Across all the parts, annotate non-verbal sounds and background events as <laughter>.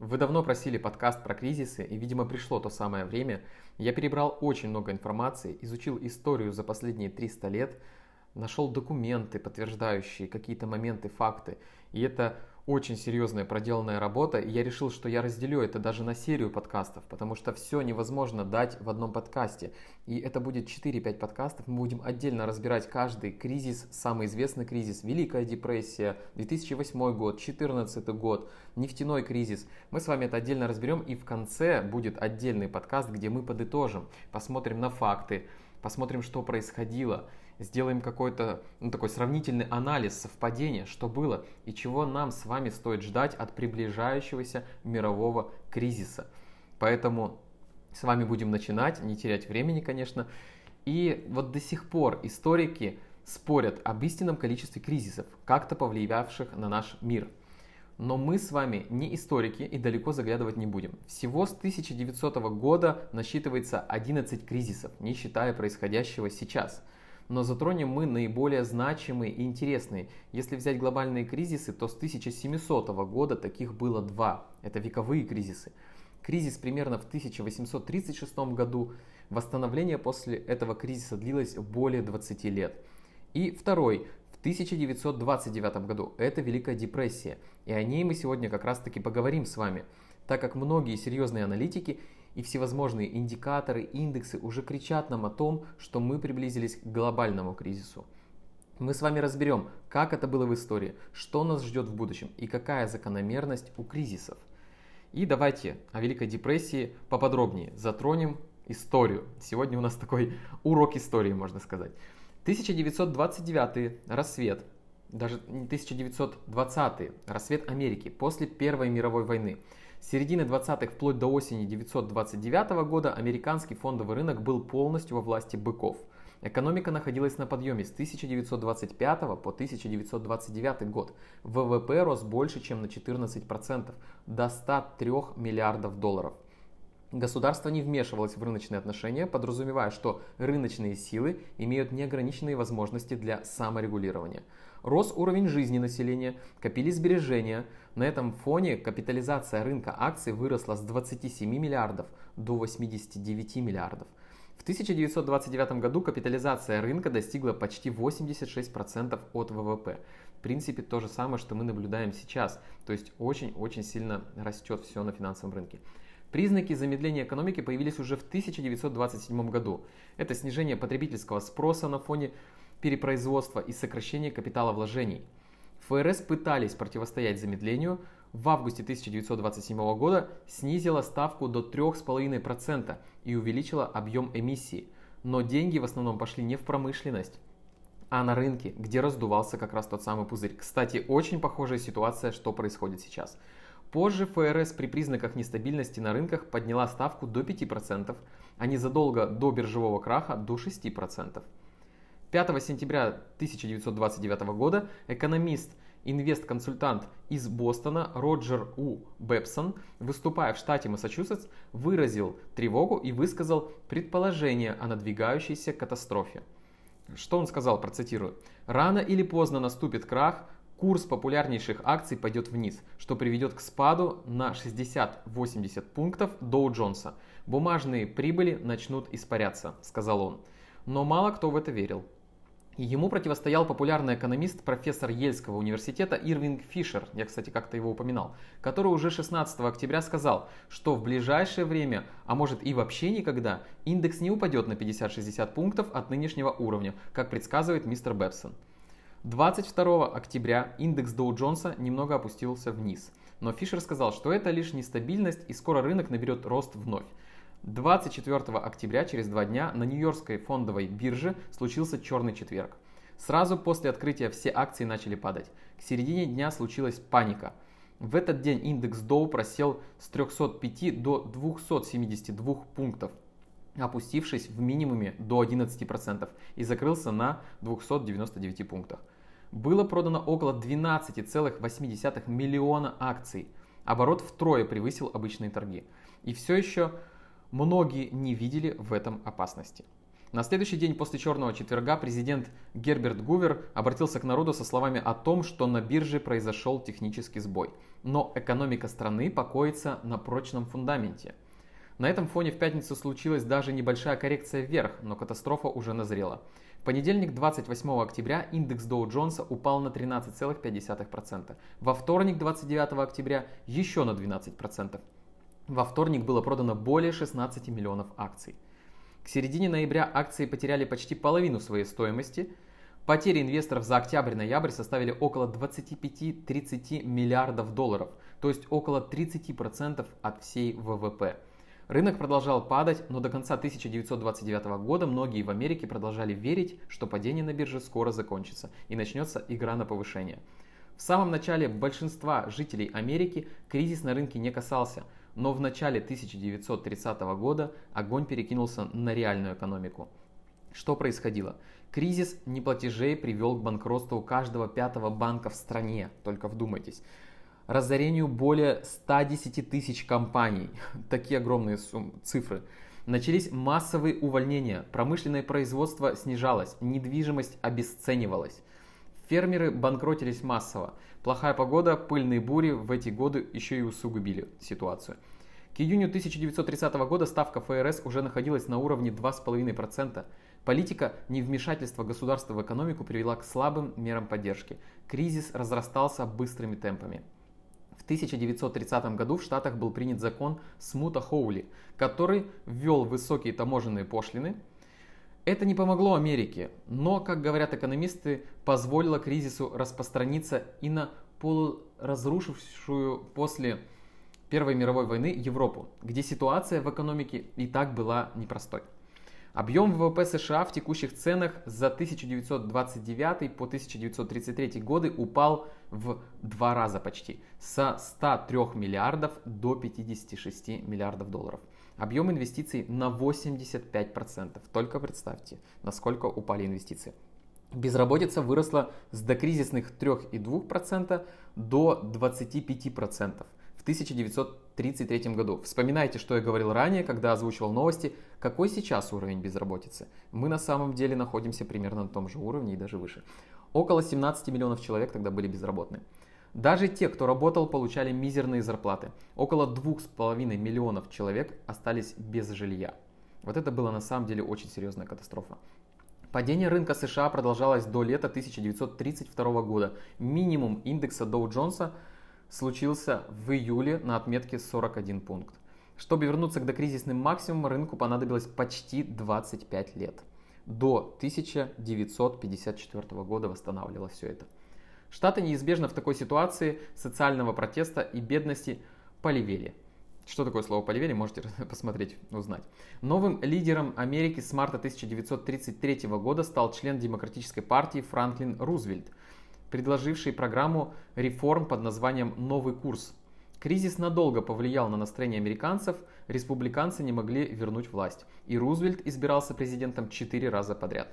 Вы давно просили подкаст про кризисы, и, видимо, пришло то самое время. Я перебрал очень много информации, изучил историю за последние 300 лет, нашел документы, подтверждающие какие-то моменты, факты. И это очень серьезная проделанная работа, и я решил, что я разделю это даже на серию подкастов, потому что все невозможно дать в одном подкасте. И это будет 4-5 подкастов, мы будем отдельно разбирать каждый кризис, самый известный кризис, Великая депрессия, 2008 год, 2014 год, нефтяной кризис. Мы с вами это отдельно разберем, и в конце будет отдельный подкаст, где мы подытожим, посмотрим на факты, посмотрим, что происходило, сделаем какой-то ну, такой сравнительный анализ совпадения, что было и чего нам с вами стоит ждать от приближающегося мирового кризиса. Поэтому с вами будем начинать, не терять времени, конечно. И вот до сих пор историки спорят об истинном количестве кризисов, как-то повлиявших на наш мир. Но мы с вами не историки и далеко заглядывать не будем. Всего с 1900 года насчитывается 11 кризисов, не считая происходящего сейчас – но затронем мы наиболее значимые и интересные. Если взять глобальные кризисы, то с 1700 года таких было два. Это вековые кризисы. Кризис примерно в 1836 году. Восстановление после этого кризиса длилось более 20 лет. И второй в 1929 году. Это Великая депрессия. И о ней мы сегодня как раз таки поговорим с вами, так как многие серьезные аналитики и всевозможные индикаторы, индексы уже кричат нам о том, что мы приблизились к глобальному кризису. Мы с вами разберем, как это было в истории, что нас ждет в будущем и какая закономерность у кризисов. И давайте о Великой депрессии поподробнее затронем историю. Сегодня у нас такой урок истории, можно сказать. 1929 рассвет, даже 1920 рассвет Америки после Первой мировой войны – с середины 20-х вплоть до осени 1929 года американский фондовый рынок был полностью во власти быков. Экономика находилась на подъеме с 1925 по 1929 год. ВВП рос больше, чем на 14%, до 103 миллиардов долларов. Государство не вмешивалось в рыночные отношения, подразумевая, что рыночные силы имеют неограниченные возможности для саморегулирования. Рос уровень жизни населения, копились сбережения. На этом фоне капитализация рынка акций выросла с 27 миллиардов до 89 миллиардов. В 1929 году капитализация рынка достигла почти 86% от ВВП. В принципе, то же самое, что мы наблюдаем сейчас. То есть очень-очень сильно растет все на финансовом рынке. Признаки замедления экономики появились уже в 1927 году. Это снижение потребительского спроса на фоне перепроизводства и сокращения капитала вложений. ФРС пытались противостоять замедлению, в августе 1927 года снизила ставку до 3,5% и увеличила объем эмиссии. Но деньги в основном пошли не в промышленность, а на рынке, где раздувался как раз тот самый пузырь. Кстати, очень похожая ситуация, что происходит сейчас. Позже ФРС при признаках нестабильности на рынках подняла ставку до 5%, а незадолго до биржевого краха до 6%. 5 сентября 1929 года экономист, инвест-консультант из Бостона Роджер У. Бепсон, выступая в штате Массачусетс, выразил тревогу и высказал предположение о надвигающейся катастрофе. Что он сказал, процитирую. «Рано или поздно наступит крах, курс популярнейших акций пойдет вниз, что приведет к спаду на 60-80 пунктов Доу Джонса. Бумажные прибыли начнут испаряться», — сказал он. Но мало кто в это верил. Ему противостоял популярный экономист, профессор Ельского университета Ирвинг Фишер, я, кстати, как-то его упоминал, который уже 16 октября сказал, что в ближайшее время, а может и вообще никогда, индекс не упадет на 50-60 пунктов от нынешнего уровня, как предсказывает мистер Бепсон. 22 октября индекс Доу Джонса немного опустился вниз, но Фишер сказал, что это лишь нестабильность и скоро рынок наберет рост вновь. 24 октября, через два дня, на Нью-Йоркской фондовой бирже случился черный четверг. Сразу после открытия все акции начали падать. К середине дня случилась паника. В этот день индекс Dow просел с 305 до 272 пунктов, опустившись в минимуме до 11% и закрылся на 299 пунктах. Было продано около 12,8 миллиона акций. Оборот втрое превысил обычные торги. И все еще Многие не видели в этом опасности. На следующий день после черного четверга президент Герберт Гувер обратился к народу со словами о том, что на бирже произошел технический сбой. Но экономика страны покоится на прочном фундаменте. На этом фоне в пятницу случилась даже небольшая коррекция вверх, но катастрофа уже назрела. В понедельник, 28 октября, индекс Доу Джонса упал на 13,5%. Во вторник, 29 октября, еще на 12%. Во вторник было продано более 16 миллионов акций. К середине ноября акции потеряли почти половину своей стоимости. Потери инвесторов за октябрь-ноябрь составили около 25-30 миллиардов долларов, то есть около 30% от всей ВВП. Рынок продолжал падать, но до конца 1929 года многие в Америке продолжали верить, что падение на бирже скоро закончится и начнется игра на повышение. В самом начале большинства жителей Америки кризис на рынке не касался – но в начале 1930 года огонь перекинулся на реальную экономику. Что происходило? Кризис неплатежей привел к банкротству каждого пятого банка в стране, только вдумайтесь. Разорению более 110 тысяч компаний, <laughs> такие огромные суммы, цифры. Начались массовые увольнения, промышленное производство снижалось, недвижимость обесценивалась. Фермеры банкротились массово. Плохая погода, пыльные бури в эти годы еще и усугубили ситуацию. К июню 1930 года ставка ФРС уже находилась на уровне 2,5%. Политика невмешательства государства в экономику привела к слабым мерам поддержки. Кризис разрастался быстрыми темпами. В 1930 году в Штатах был принят закон Смута-Хоули, который ввел высокие таможенные пошлины. Это не помогло Америке, но, как говорят экономисты, позволило кризису распространиться и на полуразрушившую после Первой мировой войны Европу, где ситуация в экономике и так была непростой. Объем ВВП США в текущих ценах за 1929 по 1933 годы упал в два раза почти, со 103 миллиардов до 56 миллиардов долларов. Объем инвестиций на 85%. Только представьте, насколько упали инвестиции. Безработица выросла с докризисных 3,2% до 25% в 1933 году. Вспоминайте, что я говорил ранее, когда озвучивал новости, какой сейчас уровень безработицы. Мы на самом деле находимся примерно на том же уровне и даже выше. Около 17 миллионов человек тогда были безработны. Даже те, кто работал, получали мизерные зарплаты. Около 2,5 миллионов человек остались без жилья. Вот это была на самом деле очень серьезная катастрофа. Падение рынка США продолжалось до лета 1932 года. Минимум индекса Доу Джонса – случился в июле на отметке 41 пункт. Чтобы вернуться к докризисным максимумам, рынку понадобилось почти 25 лет. До 1954 года восстанавливалось все это. Штаты неизбежно в такой ситуации социального протеста и бедности поливели. Что такое слово поливели, можете <laughs> посмотреть, узнать. Новым лидером Америки с марта 1933 года стал член Демократической партии Франклин Рузвельт – предложивший программу реформ под названием «Новый курс». Кризис надолго повлиял на настроение американцев, республиканцы не могли вернуть власть, и Рузвельт избирался президентом четыре раза подряд.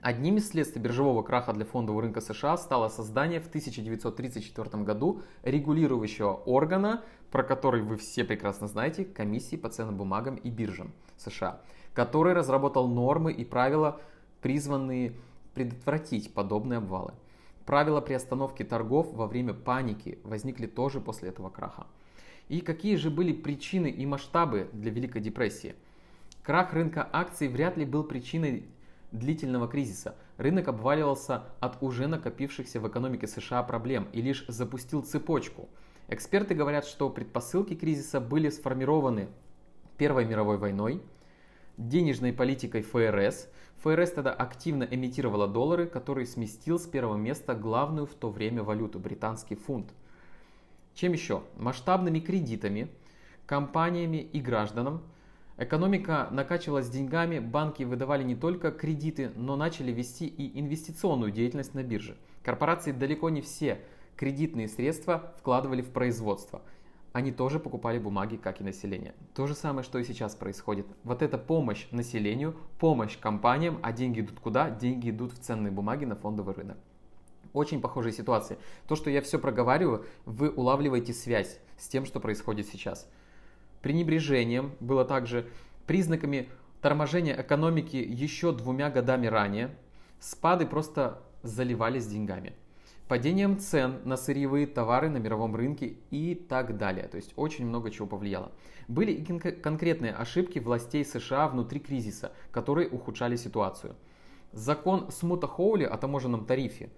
Одним из следствий биржевого краха для фондового рынка США стало создание в 1934 году регулирующего органа, про который вы все прекрасно знаете, комиссии по ценным бумагам и биржам США, который разработал нормы и правила, призванные предотвратить подобные обвалы. Правила приостановки торгов во время паники возникли тоже после этого краха. И какие же были причины и масштабы для Великой депрессии? Крах рынка акций вряд ли был причиной длительного кризиса. Рынок обваливался от уже накопившихся в экономике США проблем и лишь запустил цепочку. Эксперты говорят, что предпосылки кризиса были сформированы Первой мировой войной, денежной политикой ФРС – ФРС тогда активно эмитировала доллары, который сместил с первого места главную в то время валюту – британский фунт. Чем еще? Масштабными кредитами, компаниями и гражданам. Экономика накачивалась деньгами, банки выдавали не только кредиты, но начали вести и инвестиционную деятельность на бирже. Корпорации далеко не все кредитные средства вкладывали в производство – они тоже покупали бумаги, как и население. То же самое, что и сейчас происходит. Вот это помощь населению, помощь компаниям, а деньги идут куда? Деньги идут в ценные бумаги на фондовый рынок. Очень похожие ситуации. То, что я все проговариваю, вы улавливаете связь с тем, что происходит сейчас. Пренебрежением было также признаками торможение экономики еще двумя годами ранее, спады просто заливались деньгами. Падением цен на сырьевые товары на мировом рынке и так далее. То есть очень много чего повлияло. Были и конкретные ошибки властей США внутри кризиса, которые ухудшали ситуацию. Закон Смута Хоули о таможенном тарифе.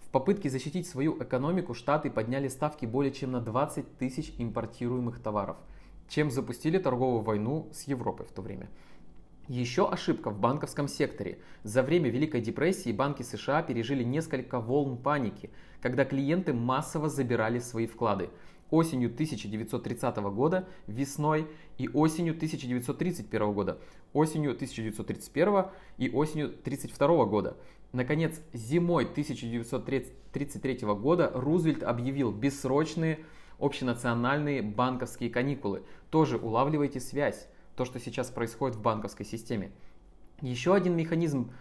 В попытке защитить свою экономику Штаты подняли ставки более чем на 20 тысяч импортируемых товаров, чем запустили торговую войну с Европой в то время. Еще ошибка в банковском секторе. За время Великой депрессии банки США пережили несколько волн паники, когда клиенты массово забирали свои вклады. Осенью 1930 года, весной и осенью 1931 года, осенью 1931 и осенью 1932 года. Наконец, зимой 1933 года Рузвельт объявил бессрочные общенациональные банковские каникулы. Тоже улавливайте связь то, что сейчас происходит в банковской системе. Еще один механизм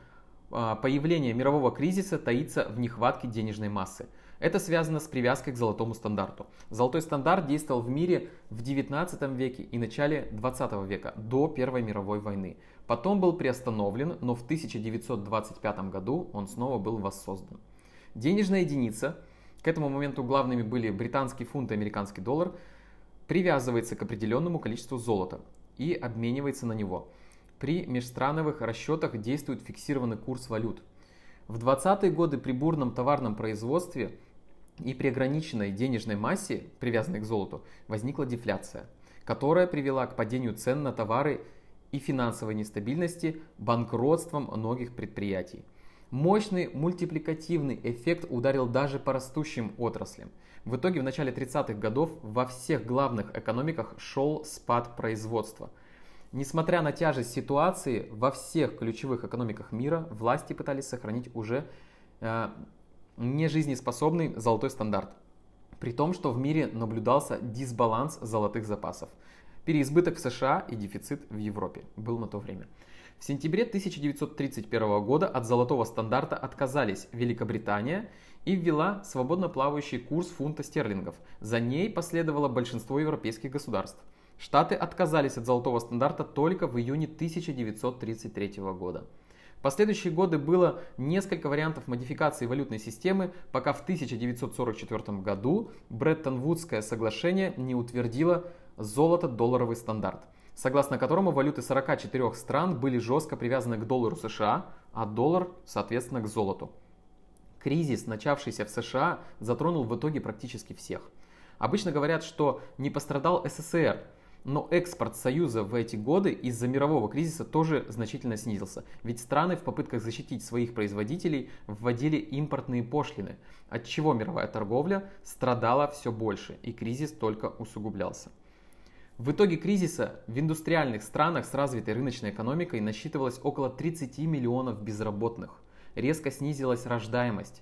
а, появления мирового кризиса таится в нехватке денежной массы. Это связано с привязкой к золотому стандарту. Золотой стандарт действовал в мире в 19 веке и начале 20 века, до Первой мировой войны. Потом был приостановлен, но в 1925 году он снова был воссоздан. Денежная единица, к этому моменту главными были британский фунт и американский доллар, привязывается к определенному количеству золота и обменивается на него. При межстрановых расчетах действует фиксированный курс валют. В 20-е годы при бурном товарном производстве и при ограниченной денежной массе, привязанной к золоту, возникла дефляция, которая привела к падению цен на товары и финансовой нестабильности, банкротством многих предприятий. Мощный мультипликативный эффект ударил даже по растущим отраслям. В итоге в начале 30-х годов во всех главных экономиках шел спад производства. Несмотря на тяжесть ситуации, во всех ключевых экономиках мира власти пытались сохранить уже э, нежизнеспособный золотой стандарт. При том, что в мире наблюдался дисбаланс золотых запасов. Переизбыток в США и дефицит в Европе был на то время. В сентябре 1931 года от золотого стандарта отказались Великобритания и ввела свободно плавающий курс фунта стерлингов. За ней последовало большинство европейских государств. Штаты отказались от золотого стандарта только в июне 1933 года. В последующие годы было несколько вариантов модификации валютной системы, пока в 1944 году Бреттон-Вудское соглашение не утвердило золото-долларовый стандарт согласно которому валюты 44 стран были жестко привязаны к доллару США, а доллар, соответственно, к золоту. Кризис, начавшийся в США, затронул в итоге практически всех. Обычно говорят, что не пострадал СССР, но экспорт Союза в эти годы из-за мирового кризиса тоже значительно снизился. Ведь страны в попытках защитить своих производителей вводили импортные пошлины, от чего мировая торговля страдала все больше и кризис только усугублялся. В итоге кризиса в индустриальных странах с развитой рыночной экономикой насчитывалось около 30 миллионов безработных. Резко снизилась рождаемость.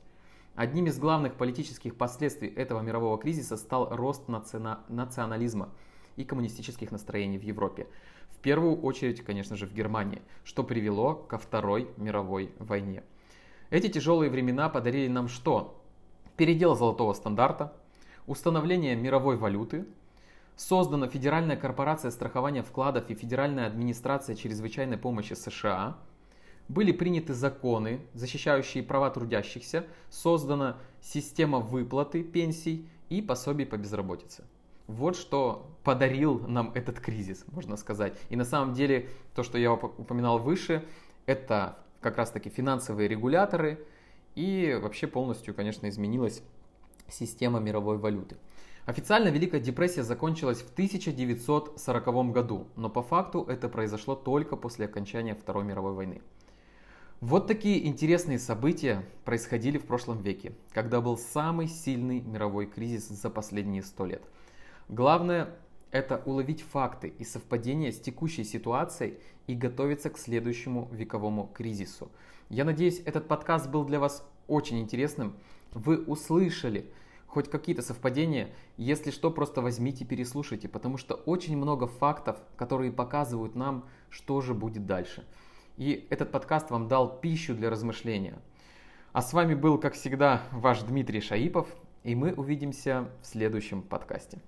Одним из главных политических последствий этого мирового кризиса стал рост национализма и коммунистических настроений в Европе. В первую очередь, конечно же, в Германии, что привело ко Второй мировой войне. Эти тяжелые времена подарили нам что? Передел золотого стандарта, установление мировой валюты, Создана Федеральная корпорация страхования вкладов и Федеральная администрация чрезвычайной помощи США. Были приняты законы, защищающие права трудящихся. Создана система выплаты пенсий и пособий по безработице. Вот что подарил нам этот кризис, можно сказать. И на самом деле, то, что я упоминал выше, это как раз таки финансовые регуляторы и вообще полностью, конечно, изменилась система мировой валюты. Официально Великая депрессия закончилась в 1940 году, но по факту это произошло только после окончания Второй мировой войны. Вот такие интересные события происходили в прошлом веке, когда был самый сильный мировой кризис за последние сто лет. Главное это уловить факты и совпадения с текущей ситуацией и готовиться к следующему вековому кризису. Я надеюсь, этот подкаст был для вас очень интересным. Вы услышали хоть какие-то совпадения, если что, просто возьмите переслушайте, потому что очень много фактов, которые показывают нам, что же будет дальше. И этот подкаст вам дал пищу для размышления. А с вами был, как всегда, ваш Дмитрий Шаипов, и мы увидимся в следующем подкасте.